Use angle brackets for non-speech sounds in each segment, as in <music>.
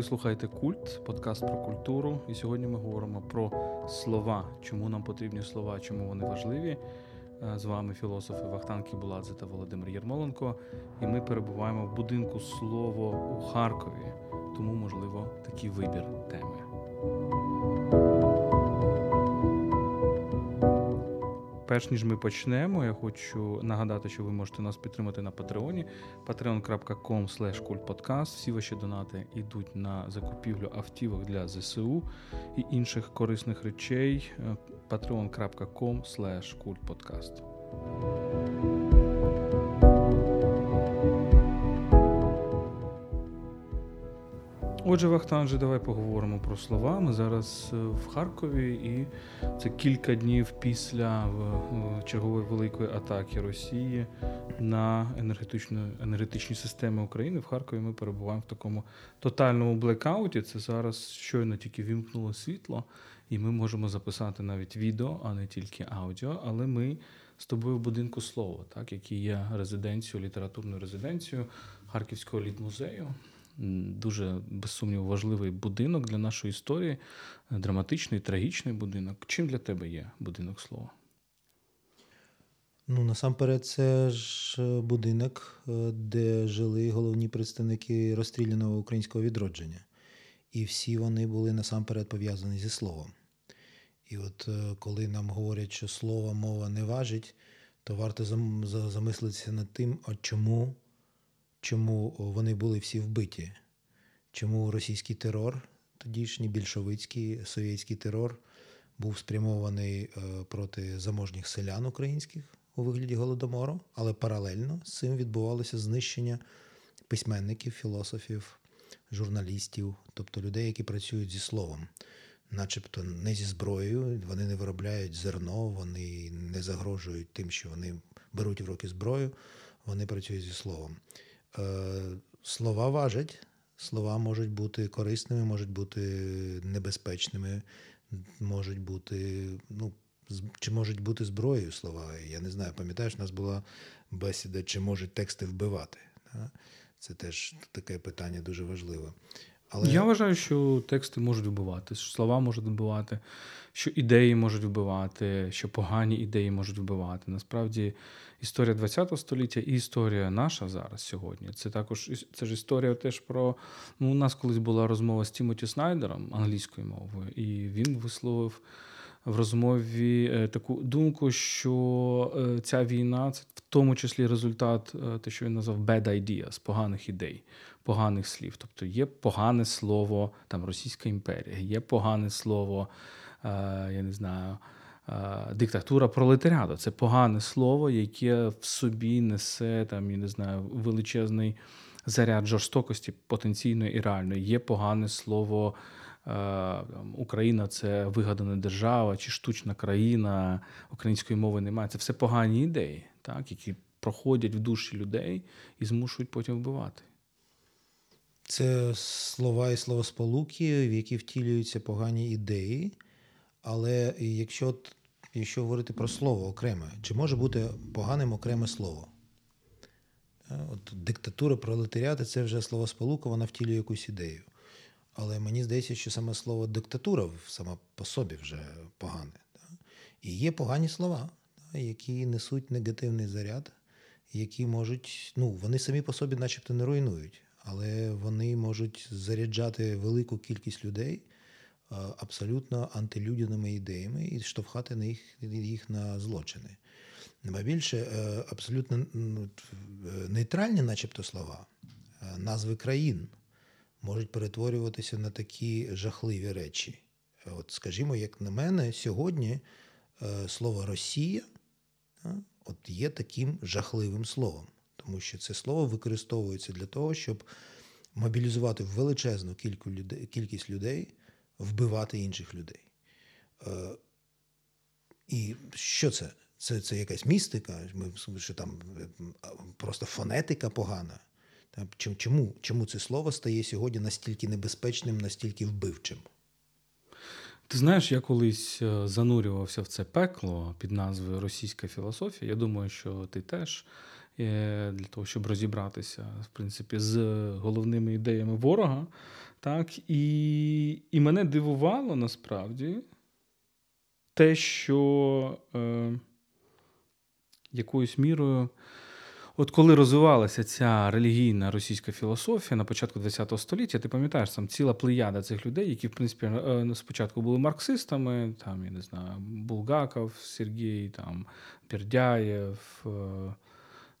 Ви слухаєте культ, подкаст про культуру. І сьогодні ми говоримо про слова, чому нам потрібні слова, чому вони важливі. Е, з вами філософи Вахтан Кібуладзе та Володимир Єрмоленко. І ми перебуваємо в будинку слово у Харкові. Тому, можливо, такий вибір теми. Перш ніж ми почнемо, я хочу нагадати, що ви можете нас підтримати на Патреоні patreon.com kultpodcast. Всі ваші донати йдуть на закупівлю автівок для ЗСУ і інших корисних речей. patreon.com kultpodcast. Отже, Вахтанже, давай поговоримо про слова. Ми зараз е, в Харкові, і це кілька днів після чергової великої атаки Росії на енергетичну, енергетичні системи України. В Харкові ми перебуваємо в такому тотальному блекауті. Це зараз щойно тільки вімкнуло світло, і ми можемо записати навіть відео, а не тільки аудіо. Але ми з тобою в будинку слова, так, який є резиденцією, літературною резиденцією Харківського літмузею дуже без сумніву важливий будинок для нашої історії, драматичний, трагічний будинок. Чим для тебе є будинок слова? Ну, насамперед, це ж е, будинок, е, де жили головні представники розстріляного українського відродження. І всі вони були насамперед пов'язані зі словом. І от е, коли нам говорять, що слово мова не важить, то варто замислитися над тим, а чому чому вони були всі вбиті, чому російський терор, тодішній більшовицький совєтський терор, був спрямований е, проти заможніх селян українських у вигляді голодомору, але паралельно з цим відбувалося знищення письменників, філософів, журналістів, тобто людей, які працюють зі словом. Начебто не зі зброєю, вони не виробляють зерно, вони не загрожують тим, що вони беруть в руки зброю, вони працюють зі словом. Е, слова важать, слова можуть бути корисними, можуть бути небезпечними, можуть бути, ну, чи можуть бути зброєю слова. Я не знаю, пам'ятаєш, у нас була бесіда, чи можуть тексти вбивати. Це теж таке питання дуже важливе. Але... Я вважаю, що тексти можуть вбивати, що слова можуть вбивати, що ідеї можуть вбивати, що погані ідеї можуть вбивати. Насправді, історія ХХ століття і історія наша зараз сьогодні. Це також це ж історія теж про. Ну, У нас колись була розмова з Тімоті Снайдером англійською мовою, і він висловив в розмові е, таку думку, що е, ця війна це в тому числі результат, е, те, що він назвав bad ideas, поганих ідей, поганих слів. Тобто є погане слово там Російська імперія, є погане слово, я не знаю. Диктатура пролетаріату це погане слово, яке в собі несе там, я не знаю, величезний заряд жорстокості потенційної і реальної. Є погане слово Україна це вигадана держава чи штучна країна, української мови немає. Це все погані ідеї, так, які проходять в душі людей і змушують потім вбивати. Це слова і словосполуки, в які втілюються погані ідеї. Але якщо якщо говорити про слово окреме, чи може бути поганим окреме слово? Е, от Диктатура пролетаріати це вже словосполука, вона втілює якусь ідею. Але мені здається, що саме слово диктатура сама по собі вже погане. І є погані слова, які несуть негативний заряд, які можуть, ну, вони самі по собі, начебто, не руйнують, але вони можуть заряджати велику кількість людей абсолютно антилюдяними ідеями і штовхати на їх, їх на злочини. Ба більше е, абсолютно ну, нейтральні, начебто, слова, е, назви країн можуть перетворюватися на такі жахливі речі. От, Скажімо, як на мене, сьогодні е, слово Росія от є таким жахливим словом, тому що це слово використовується для того, щоб мобілізувати величезну кількість людей, вбивати інших людей. Е, і що це? Це це якась містика, що там е, просто фонетика погана. Чому чому це слово стає сьогодні настільки небезпечним, настільки вбивчим? Ти знаєш, я колись е, занурювався в це пекло під назвою Російська філософія. Я думаю, що ти теж е, для того, щоб розібратися в принципі, з головними ідеями ворога. Так, і і мене дивувало насправді те, що е, якоюсь мірою, от коли розвивалася ця релігійна російська філософія на початку ХХ століття, ти пам'ятаєш там ціла плеяда цих людей, які, в принципі, е, спочатку були марксистами, там, я не знаю, Булгаков, Сергій, там, Бердяєв. Е,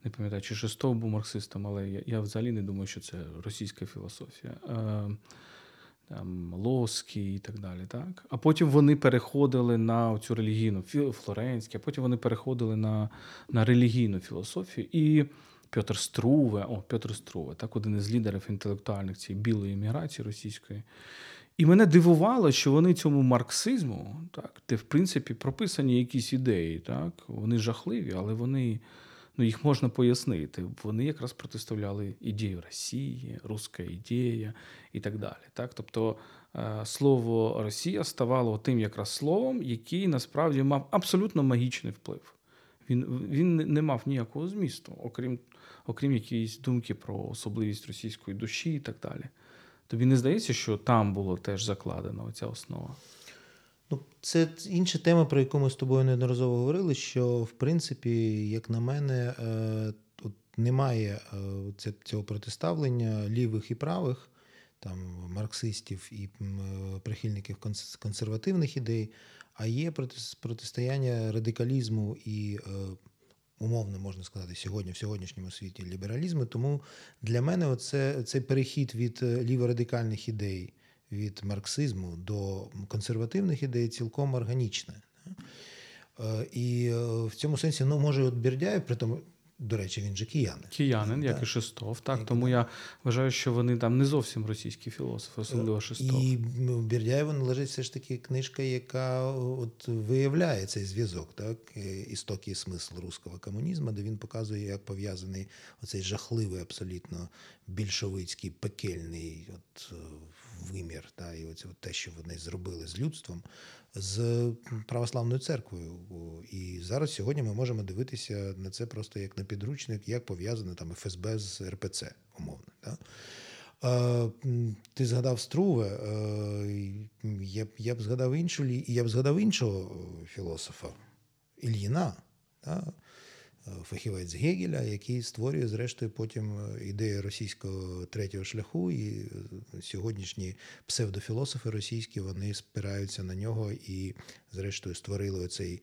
не пам'ятаю, чи Шестов був марксистом, але я я взагалі не думаю, що це російська філософія. Там, Лоский і так далі. Так? А потім вони переходили на цю релігійну Флоренську, а потім вони переходили на на релігійну філософію. І Петр Струве, о, Петр Струве, так, один із лідерів інтелектуальних цієї білої еміграції російської. І мене дивувало, що вони цьому марксизму, так, де в принципі прописані якісь ідеї, так, вони жахливі, але вони ну, їх можна пояснити. Вони якраз протиставляли ідею Росії, руська ідея і так далі. Так? Тобто е, слово Росія ставало тим якраз словом, який насправді мав абсолютно магічний вплив. Він він не мав ніякого змісту, окрім окрім якоїсь думки про особливість російської душі і так далі. Тобі не здається, що там було теж закладено оця основа? Ну, це інша тема, про яку ми з тобою неодноразово говорили. Що в принципі, як на мене, е, тут немає е, цього протиставлення лівих і правих, там марксистів і прихильників консервативних ідей, а є протистояння радикалізму і. Е, умовно можна сказати, сьогодні в сьогоднішньому світі лібералізму. Тому для мене оце, цей перехід від ліворадикальних ідей від марксизму до консервативних ідей цілком органічне. Е, і е, в цьому сенсі, ну, може, от Бердяєв, при тому, до речі, він же киянин. Киянин, як і Шестов. Так, тому я вважаю, що вони там не зовсім російські філософи, особливо Шестов. І Бердяєву належить все ж таки книжка, яка от виявляє цей зв'язок, так, істок і смисл руського комунізму, де він показує, як пов'язаний оцей жахливий, абсолютно більшовицький пекельний от, вимір, та, і оце те, що вони зробили з людством, з православною церквою. І зараз сьогодні ми можемо дивитися на це просто як на підручник, як пов'язане там ФСБ з РПЦ, умовно. Да? Ти згадав Струве, я б я б згадав іншу я б згадав іншого філософа Ільїна. Да? Фахівець Гегеля, який створює, зрештою, потім е, ідею російського третього шляху, і е, сьогоднішні псевдофілософи російські вони спираються на нього і, зрештою, створили оцей,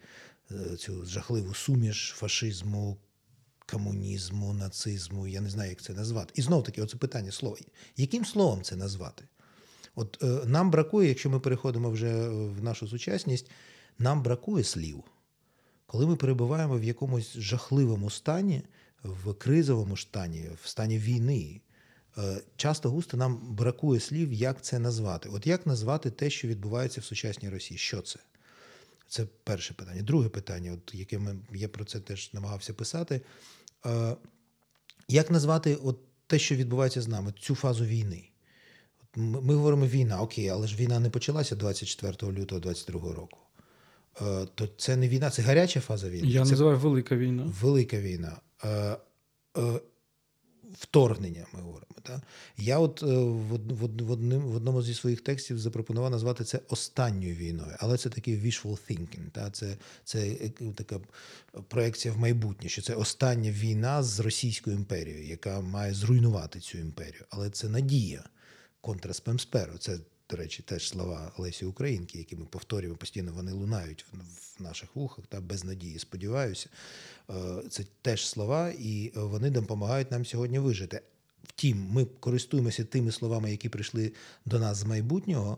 е, цю жахливу суміш фашизму. Комунізму, нацизму, я не знаю, як це назвати. І знов таки, оце питання слова. Яким словом це назвати? От е, нам бракує, якщо ми переходимо вже в нашу сучасність, нам бракує слів. Коли ми перебуваємо в якомусь жахливому стані, в кризовому стані, в стані війни, е, часто густо нам бракує слів, як це назвати. От як назвати те, що відбувається в сучасній Росії? Що це? Це перше питання. Друге питання, от яке ми, я про це теж намагався писати. Е, як назвати от те, що відбувається з нами, цю фазу війни? Ми говоримо війна, окей, але ж війна не почалася 24 лютого 2022 року. Е, то це не війна, це гаряча фаза війни. Я це називаю велика війна. Велика війна. Е, е, вторгнення, ми говоримо. Так? Я от в в, одним, в одному зі своїх текстів запропонував назвати це останньою війною, але це такий wishful thinking. Так? Це це така проекція в майбутнє, що це остання війна з Російською імперією, яка має зруйнувати цю імперію. Але це надія контра спемсперу. Це до речі, теж слова Лесі Українки, які ми повторюємо постійно, вони лунають в наших вухах та без надії. Сподіваюся, е, це теж слова, і вони допомагають нам сьогодні вижити. Втім, ми користуємося тими словами, які прийшли до нас з майбутнього,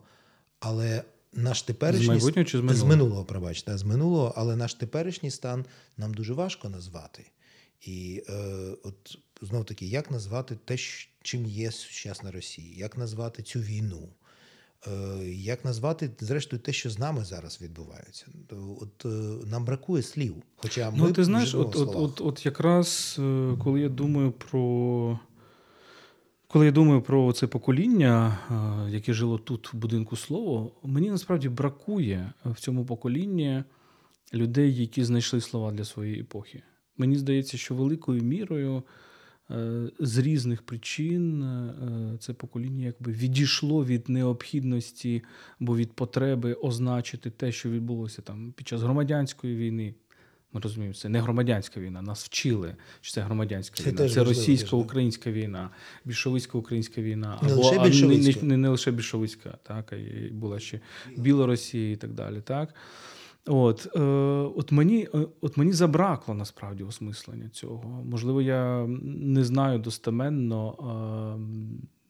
але наш теперішній з майбутнього чи з минулого? З минулого, пробачте, з минулого, але наш теперішній стан нам дуже важко назвати. І е, от знов таки, як назвати те, чим є сучасна Росія, як назвати цю війну? Е, як назвати зрештою те, що з нами зараз відбувається? От е, нам бракує слів. Хоча ну, ти знаєш, от, от, от, от якраз е, коли я думаю про. Коли я думаю про це покоління, яке жило тут в будинку слово, мені насправді бракує в цьому поколінні людей, які знайшли слова для своєї епохи. Мені здається, що великою мірою з різних причин е, це покоління якби відійшло від необхідності або від потреби означити те, що відбулося там під час громадянської війни. Ми розуміємо, це не громадянська війна. Нас вчили, що це громадянська Це війна. Це російсько-українська війна, більшовицько-українська війна, Не або лише а, не, не, не лише більшовицька, так, а була ще Білоросія і так далі. Так? От, е, от, мені, е, от мені забракло насправді осмислення цього. Можливо, я не знаю достеменно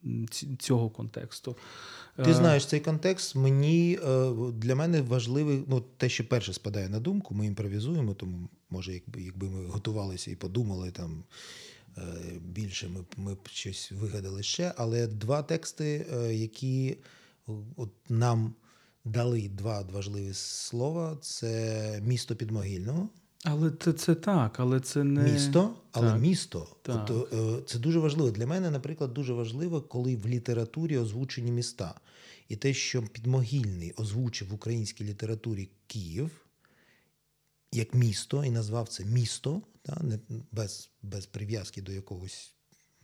е, цього контексту. Ти Е, знаєш цей контекст. Мені е, для мене важливий, ну те, що перше спадає на думку, ми імпровізуємо, тому може, якби, якби ми готувалися і подумали там більше, ми, б- ми б щось вигадали ще. Але два тексти, які от нам дали два важливі слова: це місто підмогильного. Але це, це так, але це не Місто, але Так. місто. Так. От, е, це дуже важливо. Для мене, наприклад, дуже важливо, коли в літературі озвучені міста. І те, що Підмогильний озвучив в українській літературі Київ як місто, і назвав це місто, та, не, без, без прив'язки до якогось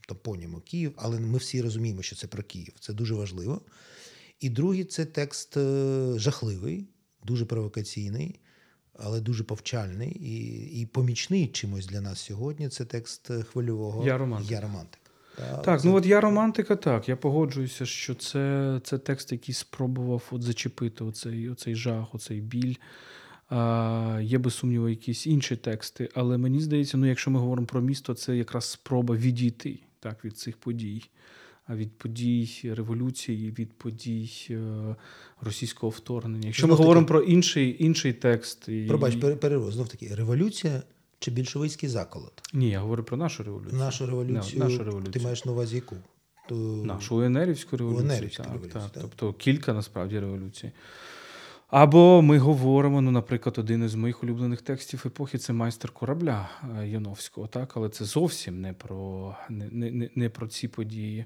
топоніму Київ, але ми всі розуміємо, що це про Київ. Це дуже важливо. І другий це текст е, жахливий, дуже провокаційний, але дуже повчальний і, і помічний чимось для нас сьогодні. Це текст е, хвильового Я романтик. Я романтик. Та, Так, це- ну от я романтика, так. Я погоджуюся, що це, це текст, який спробував от зачепити оцей, оцей жах, оцей біль. А, є без сумніву якісь інші тексти, але мені здається, ну якщо ми говоримо про місто, це якраз спроба відійти так, від цих подій. Від подій революції, від подій е, російського вторгнення. Якщо ми таки- говоримо про інший, інший текст, і... Пробач, пере- перерву. Знов таки, революція чи більшовицький заколот? ні, я говорю про нашу революцію. Нашу революцію, нашу революцію. ти маєш на увазі яку? То... Нашу УНРівську революцію. УНРівську так, революцію, так. так. Тобто кілька насправді революцій. Або ми говоримо, ну, наприклад, один із моїх улюблених текстів епохи це майстер корабля Яновського, так, але це зовсім не про, не, не, не- про ці події.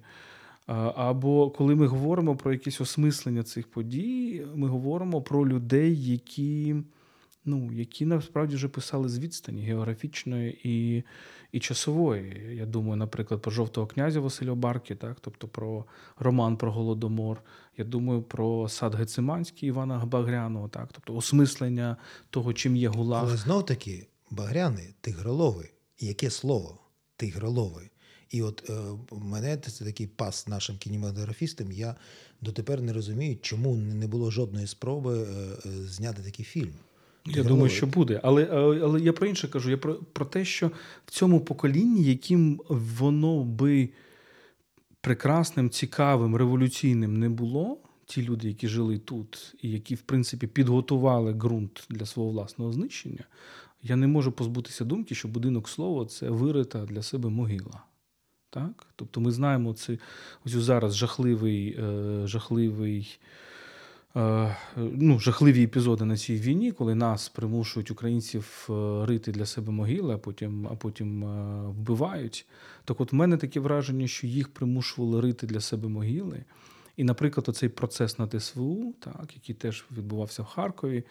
Або коли ми говоримо про якесь осмислення цих подій, ми говоримо про людей, які, ну, які насправді вже писали з відстані географічної і, і часової. Я думаю, наприклад, про жовтого князя Василя Барки, так, тобто про роман про Голодомор. Я думаю про сад Гециманський Івана Багряного, так, тобто осмислення того, чим є гулаг. Але знов таки, багряний, тигроловий. Яке слово? Тигроловий. І от е, мене це такий пас нашим кінематографістам. Я дотепер не розумію, чому не було жодної спроби е, е, зняти такий фільм. Я Тигроловий. думаю, що буде. Але, але але я про інше кажу. Я про, про те, що в цьому поколінні, яким воно би прекрасним, цікавим, революційним не було, ті люди, які жили тут, і які, в принципі, підготували ґрунт для свого власного знищення, я не можу позбутися думки, що будинок слова це вирита для себе могила. Так? Тобто ми знаємо це ось зараз жахливий, е, жахливий е, ну, жахливі епізоди на цій війні, коли нас примушують українців е, рити для себе могили, а потім, а потім е, вбивають. Так от в мене таке враження, що їх примушували рити для себе могили. І, наприклад, оцей процес на ТСВУ, так, який теж відбувався в Харкові,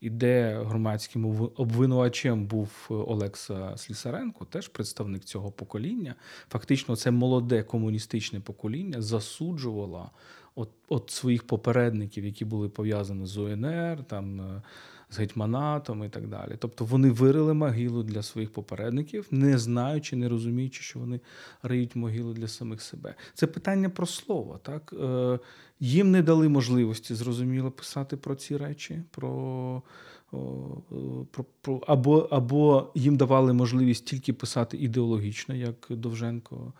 і де громадським обвинувачем був е, Олекса Слісаренко, теж представник цього покоління. Фактично, це молоде комуністичне покоління засуджувало от, от своїх попередників, які були пов'язані з УНР, там, е, з гетьманатом і так далі. Тобто вони вирили могилу для своїх попередників, не знаючи, не розуміючи, що вони риють могилу для самих себе. Це питання про слово. Так? Е, Їм не дали можливості зрозуміло писати про ці речі, про, о, про, про або, або їм давали можливість тільки писати ідеологічно, як Довженко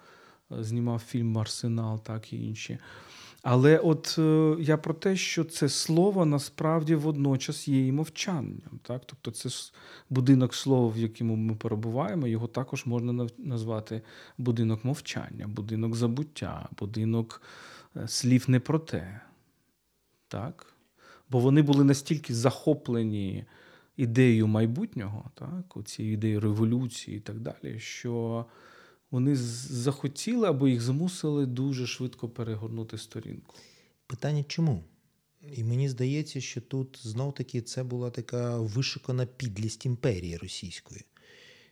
е, знімав фільм Арсенал, так і інші. Але от е, я про те, що це слово насправді водночас є і мовчанням. Так? Тобто це будинок слова, в якому ми перебуваємо, його також можна назвати будинок мовчання, будинок забуття, будинок е, слів не про те. Так? Бо вони були настільки захоплені ідеєю майбутнього, так? цією ідеєю революції і так далі, що вони захотіли або їх змусили дуже швидко перегорнути сторінку. Питання чому? І мені здається, що тут знов таки це була така вишукана підлість імперії російської.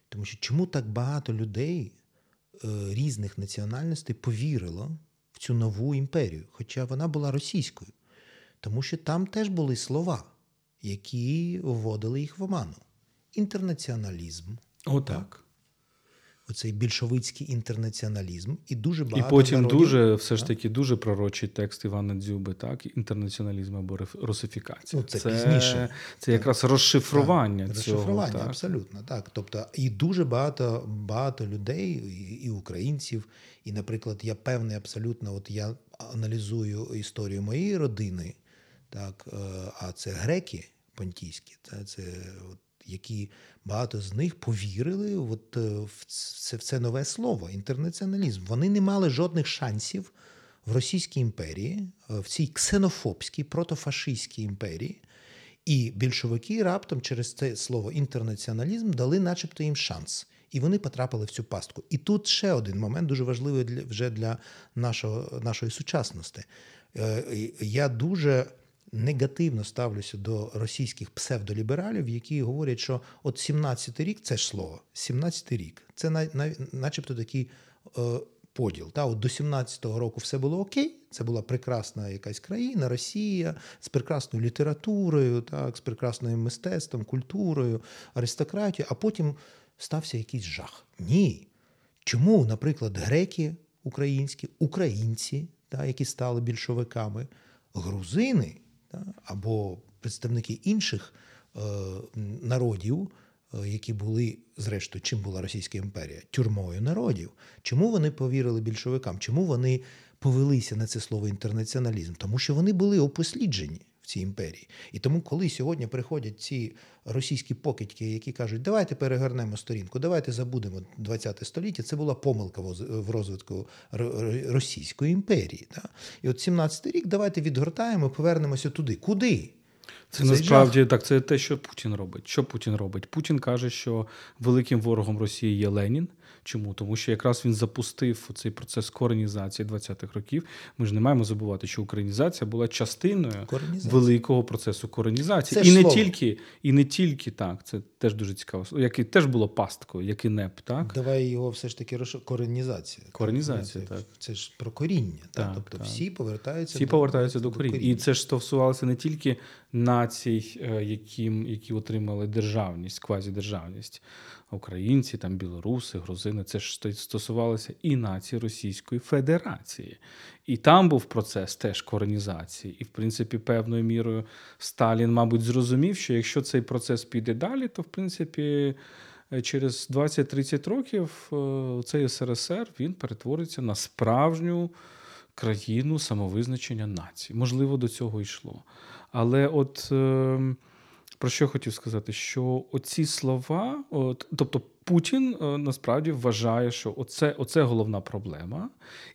Тому що чому так багато людей різних національностей повірило в цю нову імперію, хоча вона була російською. Тому що там теж були слова, які вводили їх в оману. Інтернаціоналізм. Отак оцей більшовицький інтернаціоналізм, і дуже багато І потім народів, дуже все ж таки дуже пророчий текст Івана Дзюби, так інтернаціоналізм або русифікація. Ну, це, це пізніше. Це якраз розшифрування так, цього. Розшифрування, так. абсолютно так. Тобто, і дуже багато багато людей, і, і українців, і, наприклад, я певний абсолютно, от я аналізую історію моєї родини, так, е, а це греки понтійські, це, це от, які багато з них повірили от, е, в це в це нове слово інтернаціоналізм. Вони не мали жодних шансів в Російській імперії, е, в цій ксенофобській протофашистській імперії. І більшовики раптом через це слово інтернаціоналізм дали, начебто, їм шанс. І вони потрапили в цю пастку. І тут ще один момент дуже важливий для вже для нашого, нашої сучасності. Е, я дуже негативно ставлюся до російських псевдолібералів, які говорять, що от 17-й рік це ж слово, 17-й рік, це на, на, начебто такий е, поділ. Та, от До 17-го року все було окей, це була прекрасна якась країна, Росія з прекрасною літературою, так, з прекрасним мистецтвом, культурою, аристократією, а потім стався якийсь жах. Ні. Чому, наприклад, греки українські, українці, та, які стали більшовиками, грузини або представники інших е, народів, е, які були, зрештою, чим була Російська імперія? Тюрмою народів. Чому вони повірили більшовикам? Чому вони повелися на це слово інтернаціоналізм? Тому що вони були опосліджені в цій імперії. І тому, коли сьогодні приходять ці російські покидьки, які кажуть, давайте перегорнемо сторінку, давайте забудемо 20 століття, це була помилка в розвитку Російської імперії. І от 17 рік давайте відгортаємо, повернемося туди. Куди? Це насправді так. Це те, що Путін робить. Що Путін робить? Путін каже, що великим ворогом Росії є Ленін. Чому? Тому що якраз він запустив цей процес коренізації 20-х років. Ми ж не маємо забувати, що українізація була частиною великого процесу коренізації. Це і не слово. тільки, і не тільки так. Це теж дуже цікаво. Як і теж було пасткою, як і НЕП, так? Давай його все ж таки рош... коренізація. Коренізація, так. так. Це ж про коріння. Так? так тобто так. всі повертаються всі до, повертаються до, до коріння. І це ж стосувалося не тільки націй, е, яким, які отримали державність, квазідержавність українці, там білоруси, грузини. Це ж стосувалося і нації Російської Федерації. І там був процес теж коренізації. І, в принципі, певною мірою Сталін, мабуть, зрозумів, що якщо цей процес піде далі, то в принципі. Через 20-30 років е, цей СРСР він перетвориться на справжню країну самовизначення нації. Можливо, до цього йшло. Але от ем, про що хотів сказати? Що оці слова, от, тобто Путін е, насправді вважає, що оце, оце головна проблема,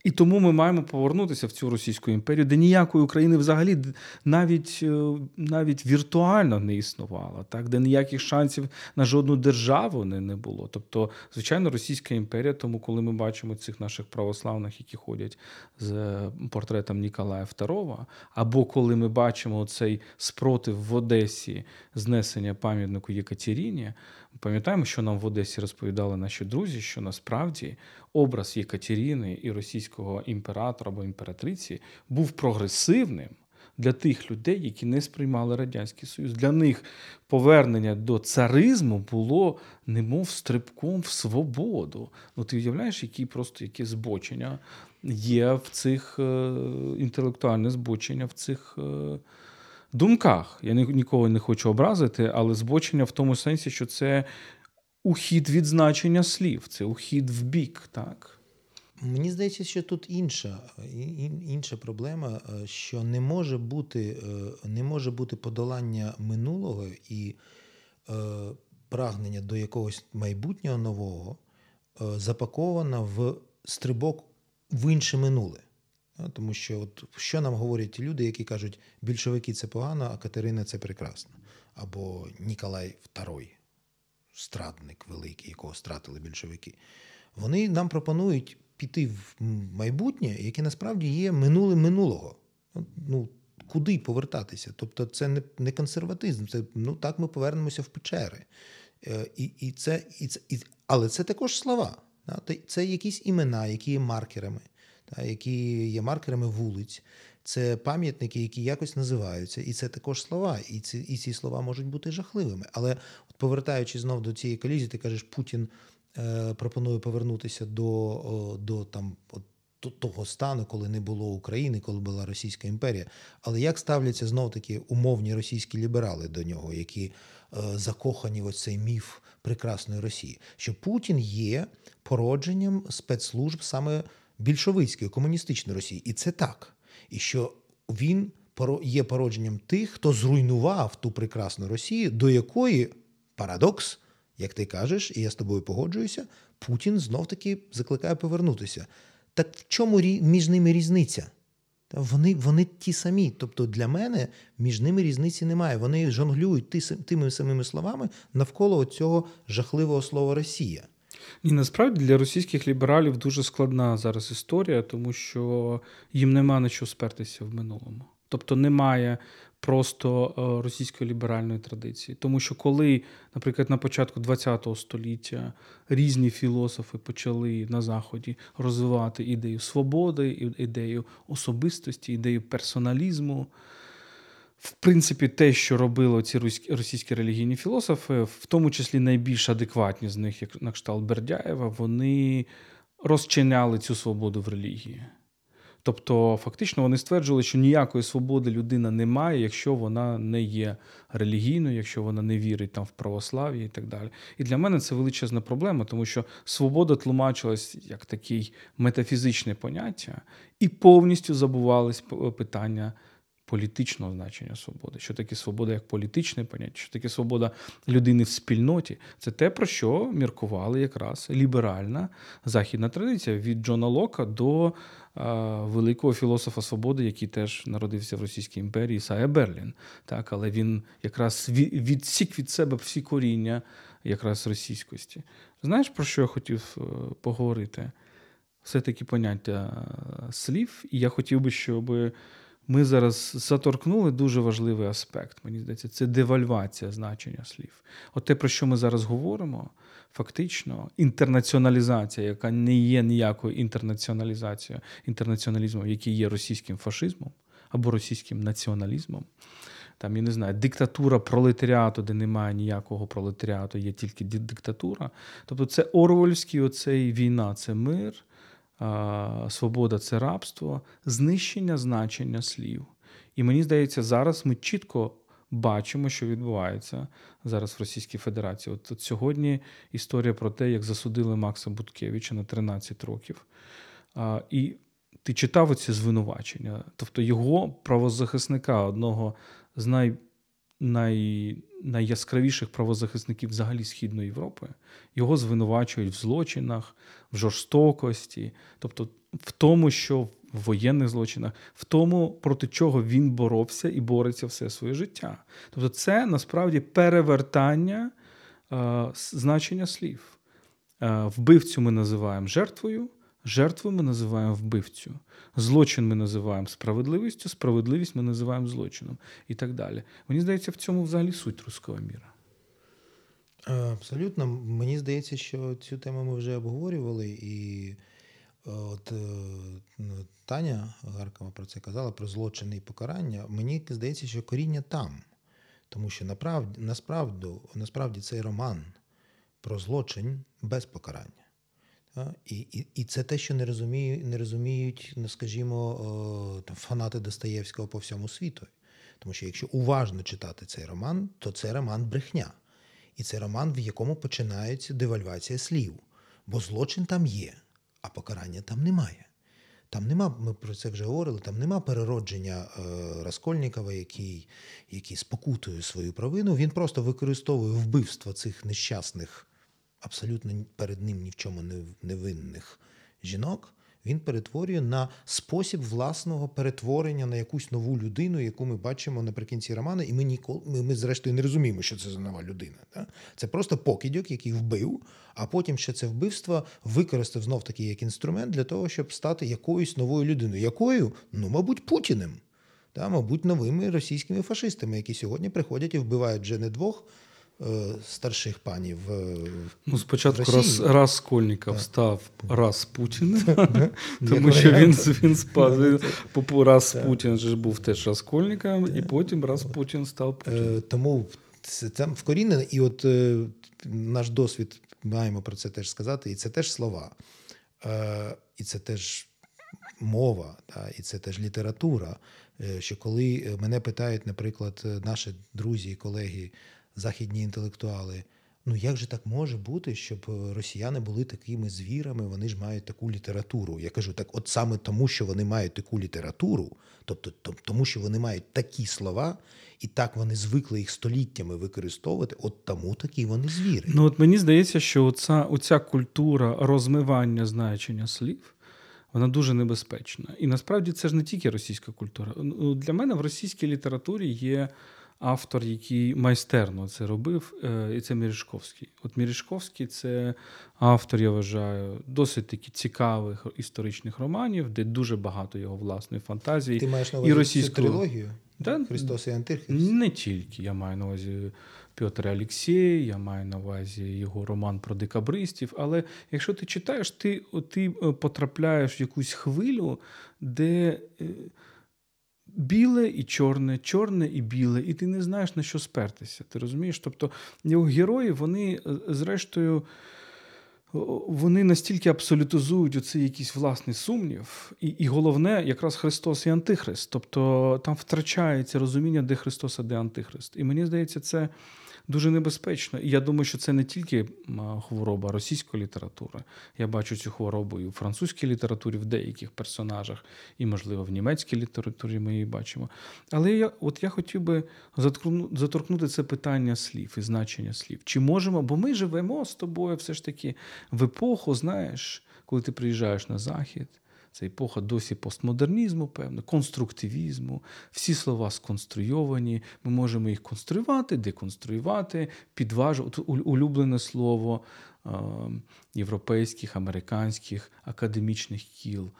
і тому ми маємо повернутися в цю Російську імперію, де ніякої України взагалі навіть е, навіть віртуально не існувало, так де ніяких шансів на жодну державу не, не було. Тобто, звичайно, Російська імперія, тому коли ми бачимо цих наших православних, які ходять з портретом Ніколая II, або коли ми бачимо цей спротив в Одесі знесення пам'ятнику Єкатеріні, пам'ятаємо, що нам в Одесі розповідали наші друзі, що насправді образ Єкатеріни і російського імператора або імператриці був прогресивним. Для тих людей, які не сприймали Радянський Союз, для них повернення до царизму було немов стрибком в свободу. Ну ти уявляєш, які просто які збочення є в цих е, інтелектуальне збочення в цих е, думках. Я нікого не хочу образити, але збочення в тому сенсі, що це ухід від значення слів, це ухід в бік, так. Мені здається, що тут інша інша проблема, е, що не може бути е, не може бути подолання минулого і е, прагнення до якогось майбутнього нового запаковано в стрибок в інше минуле. Тому що от що нам говорять люди, які кажуть, більшовики це погано, а Катерина це прекрасно. Або Ніколай II, страдник великий, якого стратили більшовики. Вони нам пропонують піти в майбутнє, яке насправді є минулим минулого. Ну, Куди повертатися? Тобто, це не не консерватизм, це ну так ми повернемося в печери. Е, і, і це, і це, і, Але це також слова. Це якісь імена, які є маркерами, які є маркерами вулиць. Це пам'ятники, які якось називаються, і це також слова, і ці і ці слова можуть бути жахливими. Але от повертаючись знов до цієї колізії, ти кажеш, Путін е, пропонує повернутися до до там от, того стану, коли не було України, коли була Російська імперія. Але як ставляться знов таки умовні російські ліберали до нього, які е, закохані в цей міф прекрасної Росії? Що Путін є породженням спецслужб саме більшовицької комуністичної Росії, і це так і що він є породженням тих, хто зруйнував ту прекрасну Росію, до якої парадокс, як ти кажеш, і я з тобою погоджуюся, Путін знов таки закликає повернутися. Так в чому між ними різниця? Вони вони ті самі. Тобто для мене між ними різниці немає. Вони жонглюють тими самими словами навколо цього жахливого слова Росія. Ні, насправді для російських лібералів дуже складна зараз історія, тому що їм нема на що спертися в минулому. Тобто немає просто е, російської ліберальної традиції. Тому що коли, наприклад, на початку ХХ століття різні філософи почали на Заході розвивати ідею свободи, ідею особистості, ідею персоналізму в принципі, те, що робили ці російські релігійні філософи, в тому числі найбільш адекватні з них, як на кшталт Бердяєва, вони розчиняли цю свободу в релігії. Тобто, фактично, вони стверджували, що ніякої свободи людина не має, якщо вона не є релігійною, якщо вона не вірить там в православ'я і так далі. І для мене це величезна проблема, тому що свобода тлумачилась як такий метафізичне поняття, і повністю забувались питання політичного значення свободи. Що таке свобода як політичне поняття, що таке свобода людини в спільноті. Це те, про що міркували якраз ліберальна західна традиція від Джона Лока до а, великого філософа свободи, який теж народився в Російській імперії, Ісая Берлін. Так, Але він якраз відсік від себе всі коріння якраз російськості. Знаєш, про що я хотів е, поговорити? Все-таки поняття е, слів, і я хотів би, щоб ми зараз заторкнули дуже важливий аспект. Мені здається, це девальвація значення слів. От те, про що ми зараз говоримо, фактично, інтернаціоналізація, яка не є ніякою інтернаціоналізацією, інтернаціоналізмом, який є російським фашизмом або російським націоналізмом. Там, я не знаю, диктатура пролетаріату, де немає ніякого пролетаріату, є тільки диктатура. Тобто це Орвольський оцей війна, це мир, свобода це рабство, знищення значення слів. І мені здається, зараз ми чітко бачимо, що відбувається зараз в Російській Федерації. От, от сьогодні історія про те, як засудили Макса Буткевича на 13 років. А, І ти читав оці звинувачення, тобто його правозахисника, одного з най най, найяскравіших правозахисників взагалі Східної Європи, його звинувачують в злочинах, в жорстокості, тобто в тому, що в воєнних злочинах, в тому, проти чого він боровся і бореться все своє життя. Тобто, це насправді перевертання е, значення слів. Е, вбивцю ми називаємо жертвою. Жертву ми називаємо вбивцю, злочин ми називаємо справедливістю, справедливість ми називаємо злочином і так далі. Мені здається, в цьому взагалі суть руського міра. Е, абсолютно. Мені здається, що цю тему ми вже обговорювали, і е, от е, Таня Гаркова про це казала, про злочини і покарання. Мені здається, що коріння там. Тому що насправді, насправді цей роман про злочин без покарання. І і, і це те, що не розуміють, не розуміють, ну, скажімо, там, фанати Достоєвського по всьому світу. Тому що якщо уважно читати цей роман, то це роман брехня. І це роман, в якому починається девальвація слів. Бо злочин там є, а покарання там немає. Там нема, ми про це вже говорили, там нема переродження е, Раскольнікова, який який спокутує свою провину. Він просто використовує вбивство цих нещасних абсолютно перед ним ні в чому невинних жінок, він перетворює на спосіб власного перетворення на якусь нову людину, яку ми бачимо наприкінці роману, і ми ніколи ми, ми зрештою не розуміємо, що це за нова людина. Да? Це просто покидьок, який вбив, а потім ще це вбивство використав знов таки як інструмент для того, щоб стати якоюсь новою людиною. Якою? Ну, мабуть, Путіним. Та, мабуть, новими російськими фашистами, які сьогодні приходять і вбивають вже не двох старших панів. е, Ну, спочатку в раз, Росії. Раскольников став раз Путін, <laughs> тому що він, він спав. Раз Путін же був теж Раскольником, і потім раз Путін став. Е, Тому це там вкорінено, і от е, наш досвід маємо про це теж сказати, і це теж слова, е, і це теж мова, і це теж література. Е, Що коли е, мене питають, наприклад, е, наші друзі і колеги, західні інтелектуали. Ну як же так може бути, щоб е, росіяни були такими звірами, вони ж мають таку літературу. Я кажу, так, от саме тому, що вони мають таку літературу, тобто тому, що вони мають такі слова, і так вони звикли їх століттями використовувати, от тому такі вони звіри. Ну, от мені здається, що оця, оця культура розмивання значення слів. Вона дуже небезпечна. І насправді це ж не тільки російська культура. Ну, Для мене в російській літературі є автор, який майстерно це робив, е, і це Мірішковський. От Мірішковський це автор, я вважаю, досить таки цікавих історичних романів, де дуже багато його власної фантазії. Ти маєш на увазі цю російського- трилогію? Да? Христос і Антихрист? Не тільки. Я маю на увазі Петр і я маю на увазі його роман про декабристів. Але якщо ти читаєш, ти, ти е, потрапляєш в якусь хвилю, де е, біле і чорне, чорне і біле, і ти не знаєш на що спертися. Ти розумієш? Тобто його герої, вони е, зрештою. Вони настільки абсолютизують оцей якийсь власний сумнів, і, і головне, якраз Христос і Антихрист. Тобто там втрачається розуміння, де Христос, а де Антихрист. І мені здається, це дуже небезпечно. І я думаю, що це не тільки хвороба російської літератури. Я бачу цю хворобу і у французькій літературі, в деяких персонажах, і, можливо, в німецькій літературі ми її бачимо. Але я, от я хотів би заторкнути це питання слів і значення слів. Чи можемо, бо ми живемо з тобою все ж таки в епоху, знаєш, коли ти приїжджаєш на захід. Це епоха досі постмодернізму, певно, конструктивізму. Всі слова сконструйовані. Ми можемо їх конструювати, деконструювати, підважувати. Улюблене слово європейських, американських академічних кіл.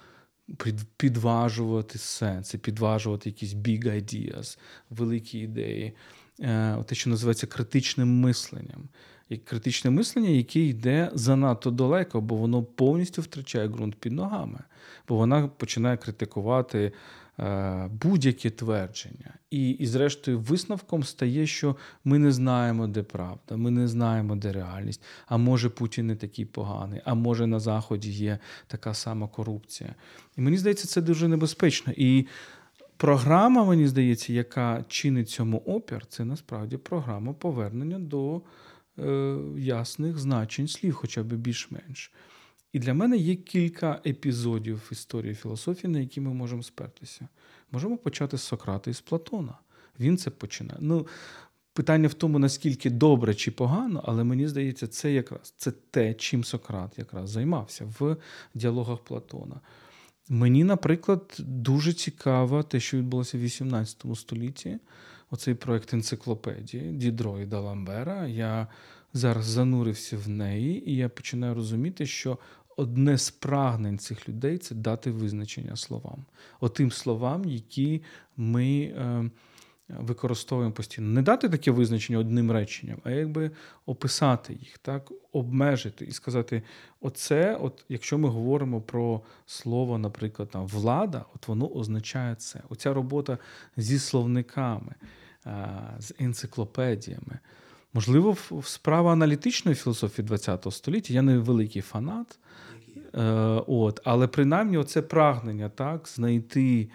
Підважувати сенси, підважувати якісь big ideas, великі ідеї. Е, Те, що називається критичним мисленням. Як критичне мислення, яке йде занадто далеко, бо воно повністю втрачає ґрунт під ногами, бо вона починає критикувати е, будь-які твердження. І, і, зрештою, висновком стає, що ми не знаємо, де правда, ми не знаємо, де реальність. А може Путін не такий поганий, а може на Заході є така сама корупція. І мені здається, це дуже небезпечно. І програма, мені здається, яка чинить цьому опір, це насправді програма повернення до е, ясних значень слів, хоча б більш-менш. І для мене є кілька епізодів історії філософії, на які ми можемо спертися. Можемо почати з Сократа і з Платона. Він це починає. Ну, питання в тому, наскільки добре чи погано, але мені здається, це якраз це те, чим Сократ якраз займався в діалогах Платона. Мені, наприклад, дуже цікаво те, що відбулося в 18 столітті. Оцей проект енциклопедії Дідро і Даламбера. Я зараз занурився в неї, і я починаю розуміти, що одне з прагнень цих людей це дати визначення словам. Отим словам, які ми е, використовуємо постійно. Не дати таке визначення одним реченням, а якби описати їх, так, обмежити і сказати: оце, от, якщо ми говоримо про слово, наприклад, там, влада, от воно означає це. Оця робота зі словниками, з енциклопедіями. Можливо, справа аналітичної філософії ХХ століття. Я не великий фанат, е, от, але принаймні оце прагнення так, знайти,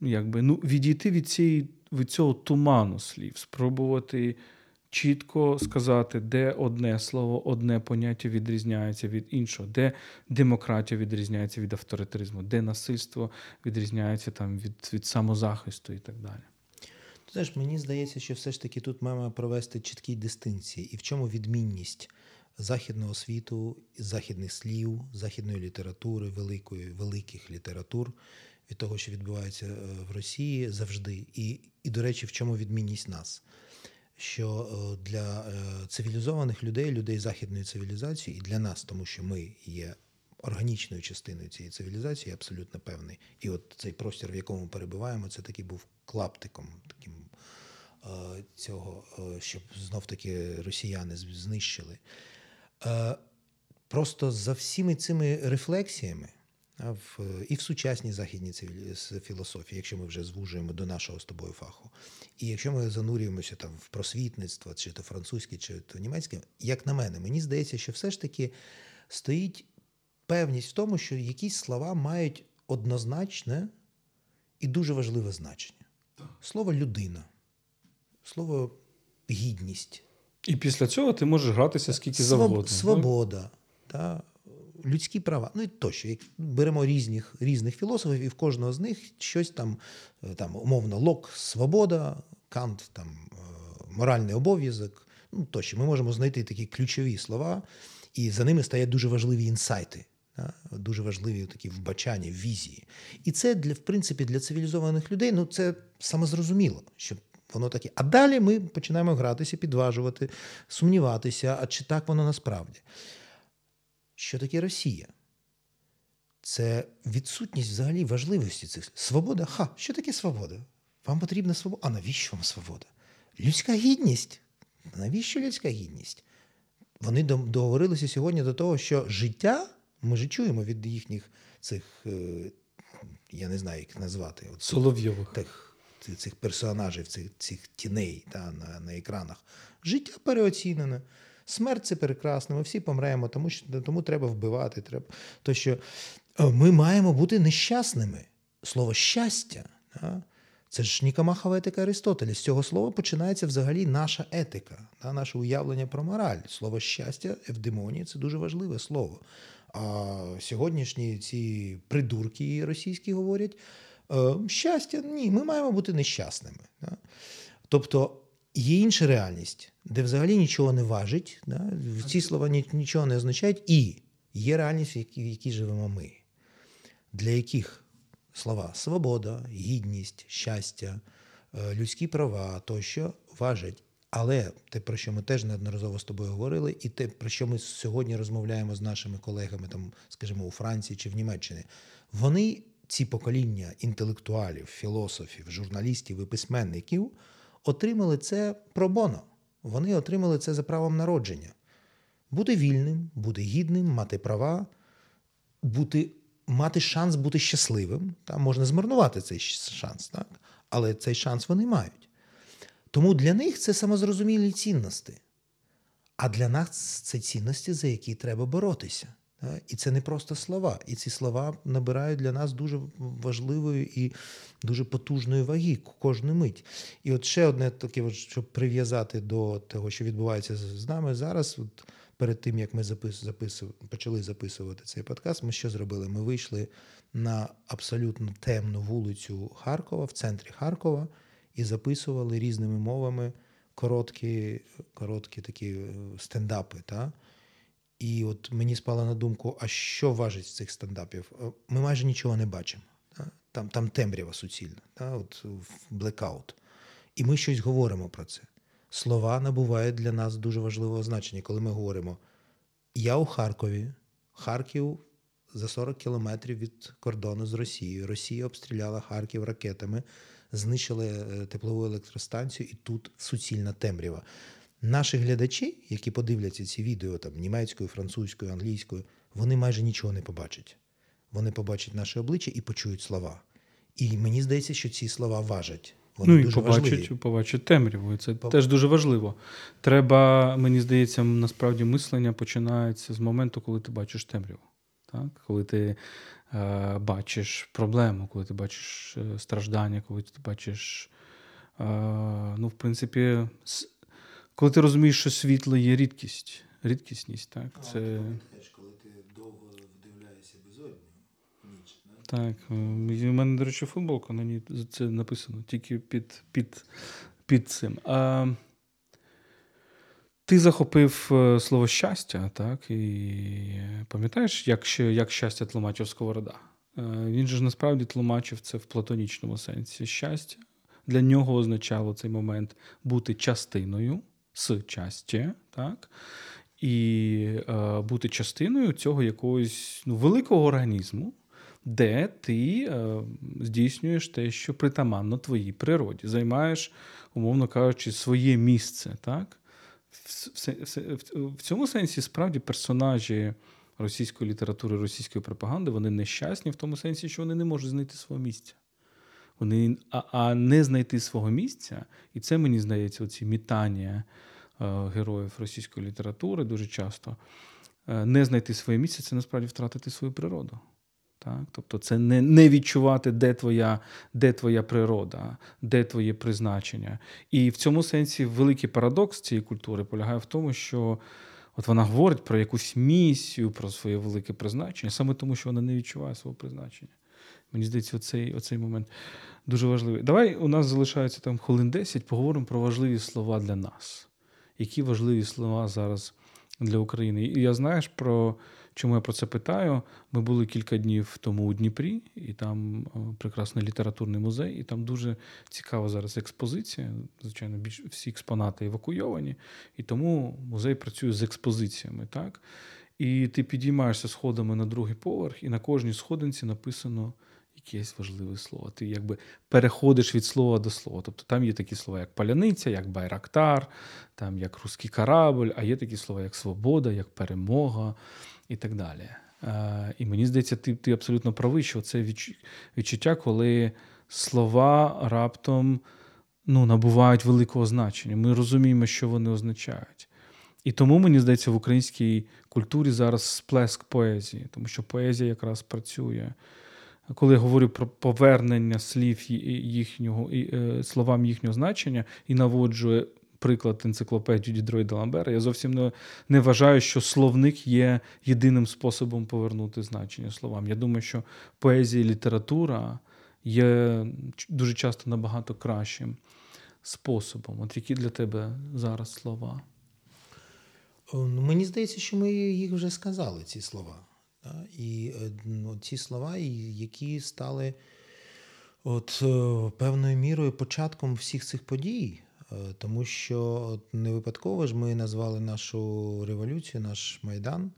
якби, ну, відійти від, цієї, від цього туману слів, спробувати чітко сказати, де одне слово, одне поняття відрізняється від іншого, де демократія відрізняється від авторитаризму, де насильство відрізняється там, від, від самозахисту і так далі. Знаєш, мені здається, що все ж таки тут маємо провести чіткі дистинції. І в чому відмінність західного світу, західних слів, західної літератури, великої, великих літератур від того, що відбувається е, в Росії завжди. І, і до речі, в чому відмінність нас? Що е, для е, цивілізованих людей, людей західної цивілізації, і для нас, тому що ми є органічною частиною цієї цивілізації, я абсолютно певний. І от цей простір, в якому ми перебуваємо, це такий був клаптиком, таким цього, щоб знов таки росіяни знищили. Просто за всіми цими рефлексіями в, і в сучасній західній філософії, якщо ми вже звужуємо до нашого з тобою фаху, і якщо ми занурюємося там в просвітництво, чи то французьке, чи то німецьке, як на мене, мені здається, що все ж таки стоїть певність в тому, що якісь слова мають однозначне і дуже важливе значення. Слово людина, слово гідність. І після цього ти можеш гратися скільки Своб... завгодно. Свобода, та, людські права. Ну і тощо. Беремо різних різних філософів, і в кожного з них щось там, е, там умовно, Лок, свобода, Кант, там, е, моральний обов'язок. Ну тощо. Ми можемо знайти такі ключові слова, і за ними стоять дуже важливі інсайти. Дуже важливі такі вбачання, візії. І це для в принципі для цивілізованих людей ну це самозрозуміло, що воно таке. А далі ми починаємо гратися, підважувати, сумніватися, а чи так воно насправді. Що таке Росія? Це відсутність взагалі важливості цих свобода. Ха, що таке свобода? Вам потрібна свобода. А навіщо вам свобода? Людська гідність. Навіщо людська гідність? Вони договорилися сьогодні до того, що життя ми ж чуємо від їхніх цих, е, я не знаю, як назвати, От Соловйових. Тих, цих персонажів, цих цих тіней та, на, на екранах. Життя переоцінене. Смерть це прекрасно, ми всі помремо, тому що тому треба вбивати. Треба. То що е, ми маємо бути нещасними. Слово щастя. Да? Це ж Нікомахова етика Аристотеля. З цього слова починається взагалі наша етика, да? наше уявлення про мораль. Слово щастя, евдемонія це дуже важливе слово. А сьогоднішні ці придурки російські говорять: «Е, щастя, ні, ми маємо бути нещасними. Да? Тобто є інша реальність, де взагалі нічого не важить, да? ці слова нічого не означають, і є реальність, в якій, в якій живемо ми, для яких слова свобода, гідність, щастя, е, людські права тощо важать. Але те, про що ми теж неодноразово з тобою говорили, і те, про що ми сьогодні розмовляємо з нашими колегами, там, скажімо, у Франції чи в Німеччині, вони, ці покоління інтелектуалів, філософів, журналістів і письменників, отримали це пробоно. Вони отримали це за правом народження. Бути вільним, бути гідним, мати права, бути, мати шанс бути щасливим. Там можна змарнувати цей шанс, так? але цей шанс вони мають. Тому для них це самозрозумілі цінності. А для нас це цінності, за які треба боротися. І це не просто слова. І ці слова набирають для нас дуже важливої і дуже потужної ваги кожну мить. І от ще одне таке, щоб прив'язати до того, що відбувається з нами зараз. От Перед тим як ми запис, запис, почали записувати цей подкаст, ми що зробили? Ми вийшли на абсолютно темну вулицю Харкова, в центрі Харкова і записували різними мовами короткі короткі такі е, стендапи. Та? І от мені спало на думку, а що важить цих стендапів? Е, ми майже нічого не бачимо. Та? Там там темрява суцільна, от блекаут. І ми щось говоримо про це. Слова набувають для нас дуже важливого значення, коли ми говоримо: я у Харкові, Харків за 40 кілометрів від кордону з Росією. Росія обстріляла Харків ракетами знищили е, теплову електростанцію, і тут суцільна темрява. Наші глядачі, які подивляться ці відео там німецькою, французькою, англійською, вони майже нічого не побачать. Вони побачать наше обличчя і почують слова. І мені здається, що ці слова важать. Вони ну і дуже побачать, важливі. побачать темряву. Це Поб... теж дуже важливо. Треба, мені здається, насправді мислення починається з моменту, коли ти бачиш темряву. Так? Коли ти Е, бачиш проблему, коли ти бачиш е, страждання, коли ти бачиш, е, ну, в принципі, коли ти розумієш, що світло є рідкість, рідкісність, так? Це... Коли ти довго вдивляєшся безодню, ніч. Так. У мене, до речі, футболка на ній це написано тільки під під, під цим. А, ти захопив е, слово щастя, так? І пам'ятаєш, як як щастя тлумачив Сковорода? Е, він же ж насправді тлумачив це в платонічному сенсі. Щастя для нього означало цей момент бути частиною з часті, так? І е, бути частиною цього якогось ну, великого організму, де ти е, здійснюєш те, що притаманно твоїй природі, займаєш, умовно кажучи, своє місце. так? В цьому сенсі справді персонажі російської літератури, російської пропаганди вони нещасні в тому сенсі, що вони не можуть знайти свого місця. Вони, А а не знайти свого місця, і це мені здається, оці мітання е, героїв російської літератури дуже часто. Е, не знайти своє місце це насправді втратити свою природу. Так? Тобто це не не відчувати, де твоя де твоя природа, де твоє призначення. І в цьому сенсі великий парадокс цієї культури полягає в тому, що от вона говорить про якусь місію, про своє велике призначення, саме тому, що вона не відчуває свого призначення. Мені здається, оцей, оцей момент дуже важливий. Давай у нас залишається там хвилин 10, поговоримо про важливі слова для нас. Які важливі слова зараз для України? І я знаєш, про чому я про це питаю? Ми були кілька днів тому у Дніпрі, і там прекрасний літературний музей, і там дуже цікава зараз експозиція. Звичайно, більш всі експонати евакуйовані, і тому музей працює з експозиціями. так? І ти підіймаєшся сходами на другий поверх, і на кожній сходинці написано якесь важливе слово. Ти якби переходиш від слова до слова. Тобто там є такі слова, як паляниця, як байрактар, там як русський корабль, а є такі слова, як свобода, як перемога і так далі. І мені здається, ти ти абсолютно правий, що це відчуття, коли слова раптом ну, набувають великого значення. Ми розуміємо, що вони означають. І тому, мені здається, в українській культурі зараз сплеск поезії, тому що поезія якраз працює коли я говорю про повернення слів їхнього е, словам їхнього значення і наводжу приклад енциклопедії Дідро і Деламбера, я зовсім не, не вважаю, що словник є єдиним способом повернути значення словам. Я думаю, що поезія і література є дуже часто набагато кращим способом. От які для тебе зараз слова? Ну, мені здається, що ми їх вже сказали, ці слова. І е, ці слова, які стали от е, певною мірою початком всіх цих подій, е, тому що не випадково ж ми назвали нашу революцію, наш майдан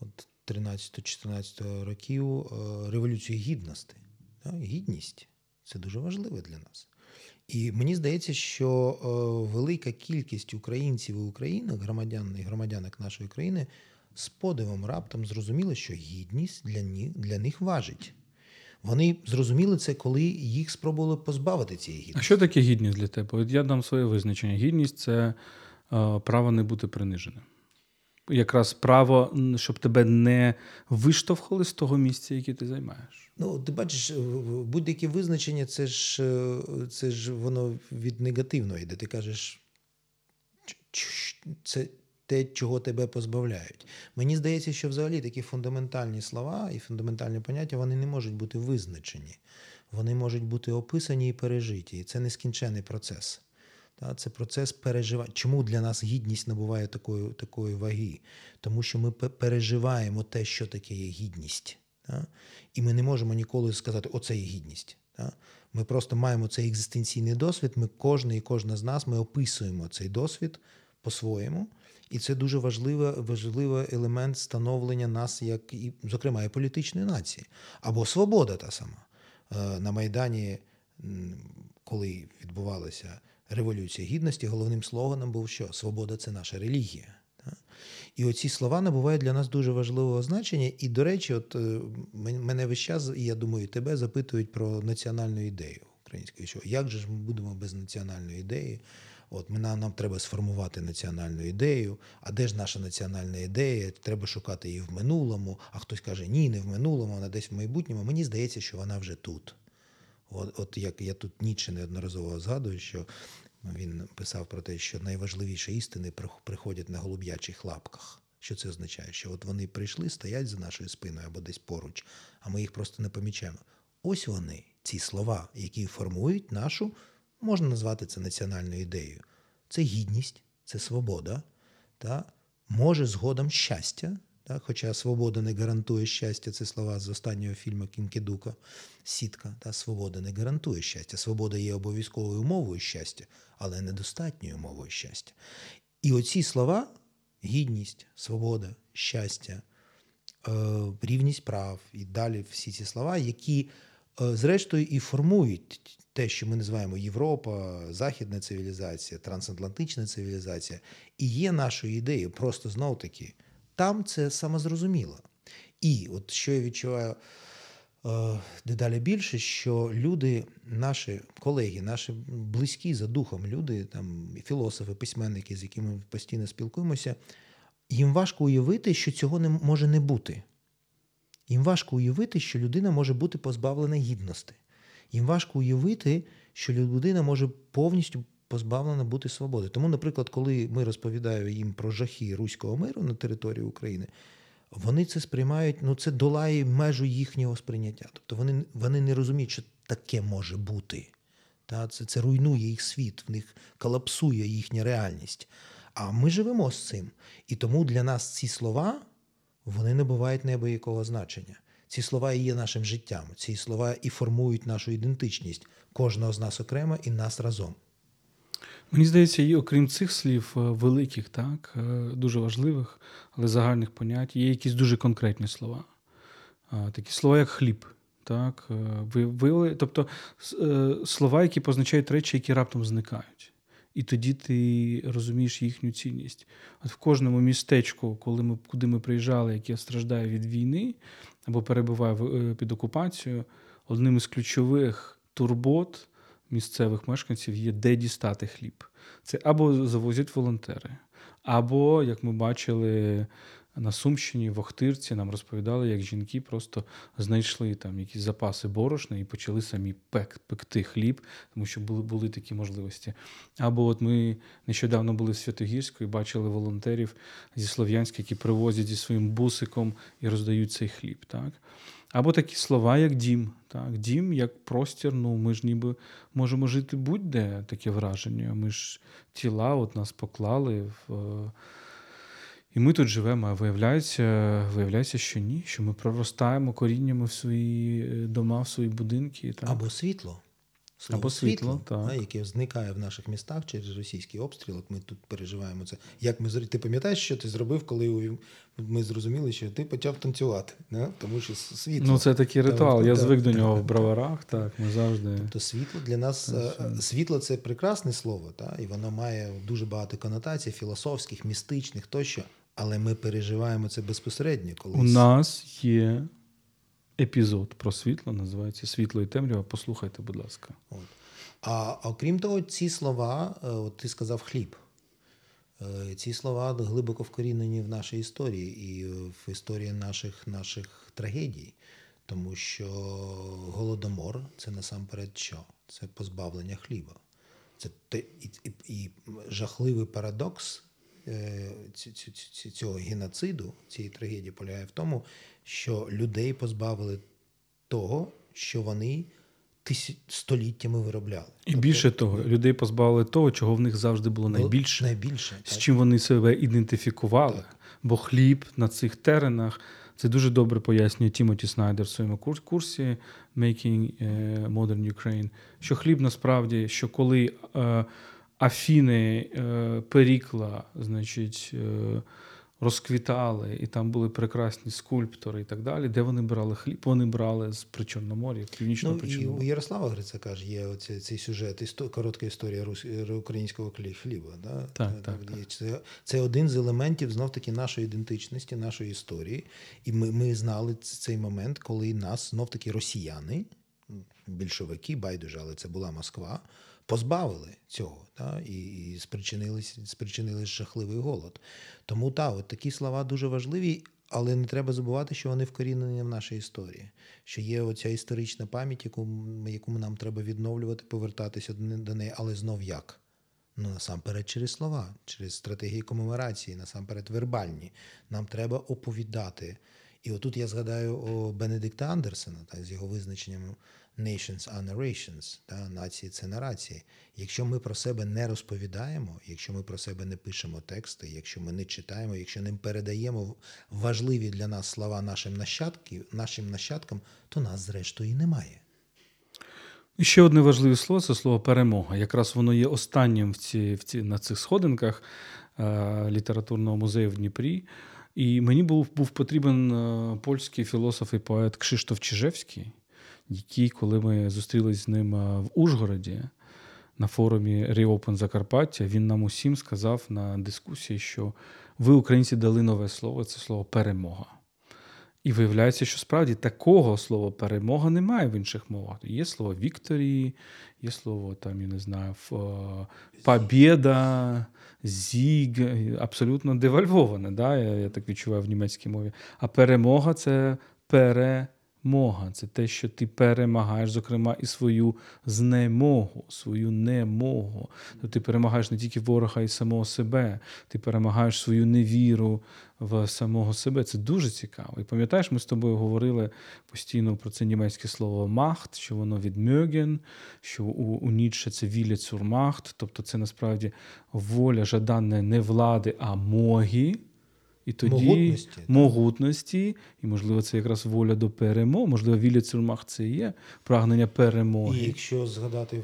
от 13-14 років революцією гідності. Гідність це дуже важливе для нас. І мені здається, що велика кількість українців і українок, громадян і громадянок нашої країни з подивом раптом зрозуміли, що гідність для них, для них важить. Вони зрозуміли це, коли їх спробували позбавити цієї гідності. А що таке гідність для тебе? От я дам своє визначення. Гідність це е, право не бути приниженим. Якраз право, щоб тебе не виштовхали з того місця, яке ти займаєш. Ну, ти бачиш, будь-яке визначення, це ж е, це ж воно від негативного йде. Ти кажеш, це те, чого тебе позбавляють. Мені здається, що взагалі такі фундаментальні слова і фундаментальні поняття вони не можуть бути визначені. Вони можуть бути описані і пережиті. І це нескінчений процес. Це процес переживання. Чому для нас гідність набуває такої такої ваги? Тому що ми переживаємо те, що таке є гідність. І ми не можемо ніколи сказати, оце є гідність. Ми просто маємо цей екзистенційний досвід. Ми кожен і кожна з нас ми описуємо цей досвід по-своєму. І це дуже важливий важливий елемент становлення нас, як і, зокрема, і політичної нації. Або свобода та сама. Е, на Майдані, коли відбувалася Революція Гідності, головним слоганом був що? Свобода це наша релігія. І оці слова набувають для нас дуже важливого значення. І, до речі, от е, мене весь час, і я думаю, тебе запитують про національну ідею української. Що як же ж ми будемо без національної ідеї? От нам, нам треба сформувати національну ідею. А де ж наша національна ідея? Треба шукати її в минулому. А хтось каже, ні, не в минулому, вона десь в майбутньому. Мені здається, що вона вже тут. От, от як я тут Ніцше неодноразово згадую, що він писав про те, що найважливіші істини приходять на голуб'ячих лапках. Що це означає? Що от вони прийшли, стоять за нашою спиною або десь поруч, а ми їх просто не помічаємо. Ось вони, ці слова, які формують нашу можна назвати це національною ідеєю. Це гідність, це свобода, та може згодом щастя. Та, хоча свобода не гарантує щастя, це слова з останнього фільму Кінкедука Сітка. Та свобода не гарантує щастя. Свобода є обов'язковою умовою щастя, але недостатньою умовою щастя. І оці слова гідність, свобода, щастя, е, рівність прав і далі всі ці слова, які, зрештою, і формують те, що ми називаємо Європа, західна цивілізація, трансатлантична цивілізація, і є нашою ідеєю. Просто знов таки, там це самозрозуміло. І от що я відчуваю е, дедалі більше, що люди, наші колеги, наші близькі за духом люди, там філософи, письменники, з якими ми постійно спілкуємося, їм важко уявити, що цього не може не бути. Їм важко уявити, що людина може бути позбавлена гідності. Їм важко уявити, що людина може повністю позбавлена бути свободи. Тому, наприклад, коли ми розповідаємо їм про жахи руського миру на території України, вони це сприймають, ну це долає межу їхнього сприйняття. Тобто вони вони не розуміють, що таке може бути. Та, Це це руйнує їх світ, в них колапсує їхня реальність. А ми живемо з цим. І тому для нас ці слова вони не бувають неабиякого значення. Ці слова і є нашим життям. Ці слова і формують нашу ідентичність кожного з нас окремо і нас разом. Мені здається, і окрім цих слів е, великих, так, е, дуже важливих, але загальних понять, є якісь дуже конкретні слова. Такі слова, як хліб. Так, е, ви, Тобто слова, які позначають речі, які раптом зникають. І тоді ти розумієш їхню цінність. От в кожному містечку, коли ми, куди ми приїжджали, яке страждає від війни або перебуває під окупацією, одним із ключових турбот місцевих мешканців є де дістати хліб. Це або завозять волонтери, або, як ми бачили на Сумщині, в Охтирці, нам розповідали, як жінки просто знайшли там якісь запаси борошна і почали самі пек, пекти хліб, тому що були були такі можливості. Або от ми нещодавно були в Святогірську і бачили волонтерів зі Слов'янська, які привозять зі своїм бусиком і роздають цей хліб. Так? Або такі слова, як дім. Так? Дім як простір, ну ми ж ніби можемо жити будь-де таке враження. Ми ж тіла от нас поклали в. І ми тут живемо, а виявляється, виявляється, що ні, що ми проростаємо коріннями в свої е, дома, в свої будинки. Так? Або світло. Слово Або світло, світло так. яке зникає в наших містах через російський обстріл. От Ми тут переживаємо це. Як ми Ти пам'ятаєш, що ти зробив, коли ми зрозуміли, що ти почав танцювати? Не? Тому що світло. Ну, це такий ритуал. Я звик до нього в <laughs> броварах. Так, ми завжди. Тобто світло для нас е, світло це прекрасне слово, так? і воно має дуже багато конотацій, філософських, містичних тощо. Але ми переживаємо це безпосередньо. Колись. У нас є епізод про світло, називається Світло і темрява. Послухайте, будь ласка. От. А окрім того, ці слова, е, от ти сказав хліб. Е, ці слова глибоко вкорінені в нашій історії і в історії наших наших трагедій. Тому що голодомор це насамперед що? Це позбавлення хліба. Це те, і, і, і жахливий парадокс цього геноциду, цієї трагедії полягає в тому, що людей позбавили того, що вони століттями виробляли. І тобто, більше того, людей позбавили того, чого в них завжди було найбільше, найбільше з чим вони себе ідентифікували. Так. Бо хліб на цих теренах це дуже добре пояснює Тімоті Снайдер в своєму курсі Making е, Modern Ukraine, що хліб насправді, що коли. Афіни е, Перікла, значить, е, розквітали, і там були прекрасні скульптори і так далі. Де вони брали хліб? Вони брали з Причорномор'я, Північного ну. І у Ярослава Гриця каже, є оцей, цей сюжет, істо, коротка історія рус, українського хліба. Да? Так, так, так. Це, це один з елементів знов таки нашої ідентичності, нашої історії. І ми, ми знали цей момент, коли нас знов таки росіяни, більшовики, байдуже, але це була Москва позбавили цього та, і і спричинили, спричинили жахливий голод. Тому так, от такі слова дуже важливі, але не треба забувати, що вони вкорінені в нашій історії, що є оця історична пам'ять, яку яку нам треба відновлювати, повертатися до неї, але знов як? Ну, насамперед, через слова, через стратегії комеморації, насамперед, вербальні. Нам треба оповідати. І отут я згадаю о Бенедикта Андерсена, так, з його визначенням nations are narrations, та нації це нарації. Якщо ми про себе не розповідаємо, якщо ми про себе не пишемо тексти, якщо ми не читаємо, якщо не передаємо важливі для нас слова нашим нащадкам, нашим нащадкам, то нас зрештою і немає. І ще одне важливе слово це слово перемога. Якраз воно є останнім в ці, в ці, на цих сходинках е, літературного музею в Дніпрі. І мені був був потрібен е, польський філософ і поет Кшиштоф Чижевський, який, коли ми зустрілися з ним е, в Ужгороді на форумі Reopen Закарпаття, він нам усім сказав на дискусії, що ви, українці, дали нове слово це слово перемога. І виявляється, що справді такого слова перемога немає в інших мовах. Є слово Вікторії, є слово там, я не знаю, е, побєда, зіг, абсолютно девальвоване. Да? Я, я так відчуваю в німецькій мові. А перемога це пере. Мога це те, що ти перемагаєш, зокрема, і свою знемогу, свою немогу. Тобто ти перемагаєш не тільки ворога і самого себе, ти перемагаєш свою невіру в самого себе. Це дуже цікаво. І пам'ятаєш, ми з тобою говорили постійно про це німецьке слово махт, що воно від мьоген, що у, у Ніцше це вілля цурмахт, тобто це насправді воля жадане не влади, а могі. І тоді могутності, могутності, і, можливо, це якраз воля до перемоги, можливо, вілля цурмах це є прагнення перемоги. І якщо згадати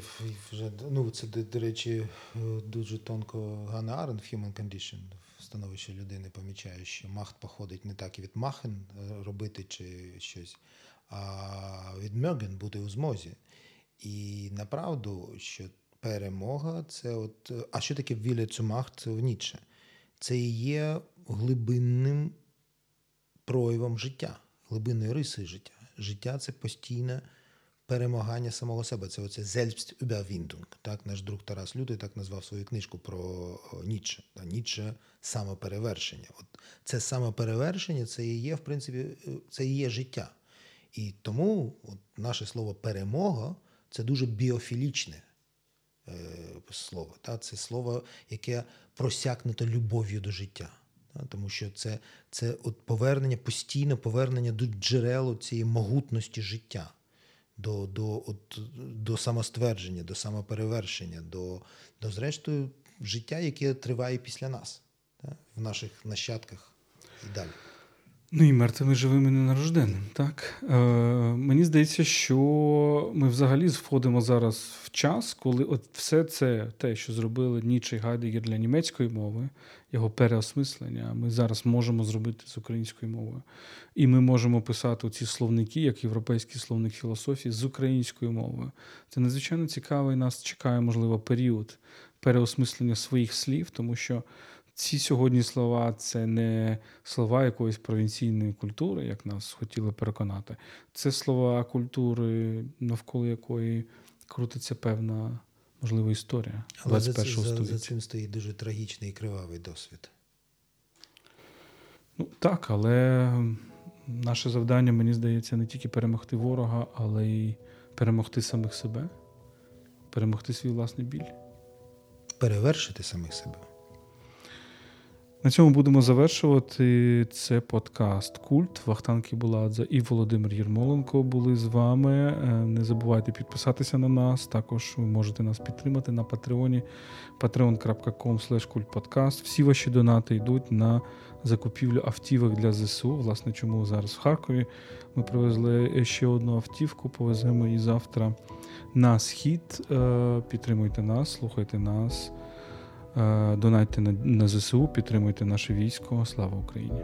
вже, ну це, до речі, дуже тонко Ганна Арендт в Human Condition, в становищі людини помічає, що Macht походить не так і від machen е, робити чи щось, а від mögen бути у змозі. І направду, що перемога це от. А що таке вілля цумах? Це в Ніцше? Це і є глибинним проявом життя, глибинною рисою життя. Життя це постійне перемагання самого себе. Це оце Selbstüberwindung. Так, наш друг Тарас Лютий так назвав свою книжку про Ніцше. Ніцше самоперевершення. От це самоперевершення, це і є, в принципі, це і є життя. І тому от наше слово перемога це дуже біофілічне е, слово. Так? Це слово, яке просякнуто любов'ю до життя. Тому що це це от повернення, постійне повернення до джерелу цієї могутності життя, до до, от, до самоствердження, до самоперевершення, до, до зрештою, життя, яке триває після нас, так? в наших нащадках і далі. Ну і мертвими живими ненарожденним. Так Е, мені здається, що ми взагалі входимо зараз в час, коли от все це те, що зробили Ніче і Гайдегер для німецької мови, його переосмислення, ми зараз можемо зробити з українською мовою. І ми можемо писати ці словники, як європейський словник філософії, з українською мовою. Це надзвичайно цікавий нас чекає, можливо, період переосмислення своїх слів, тому що. Ці сьогодні слова це не слова якоїсь провінційної культури, як нас хотіли переконати. Це слова культури, навколо якої крутиться певна можливо історія. Але за, за, за цим стоїть дуже трагічний і кривавий досвід. Ну так, але наше завдання, мені здається, не тільки перемогти ворога, але й перемогти самих себе, перемогти свій власний біль. Перевершити самих себе. На цьому будемо завершувати. Це подкаст Культ. Вахтан Кібуладзе і Володимир Єрмоленко були з вами. Е, не забувайте підписатися на нас. Також ви можете нас підтримати на Патреоні patreon.com kultpodcast. Всі ваші донати йдуть на закупівлю автівок для ЗСУ. Власне, чому зараз в Харкові ми привезли ще одну автівку, повеземо її завтра на схід. Е, підтримуйте нас, слухайте нас. Е, донайте на ЗСУ, підтримуйте наше військо. Слава Україні!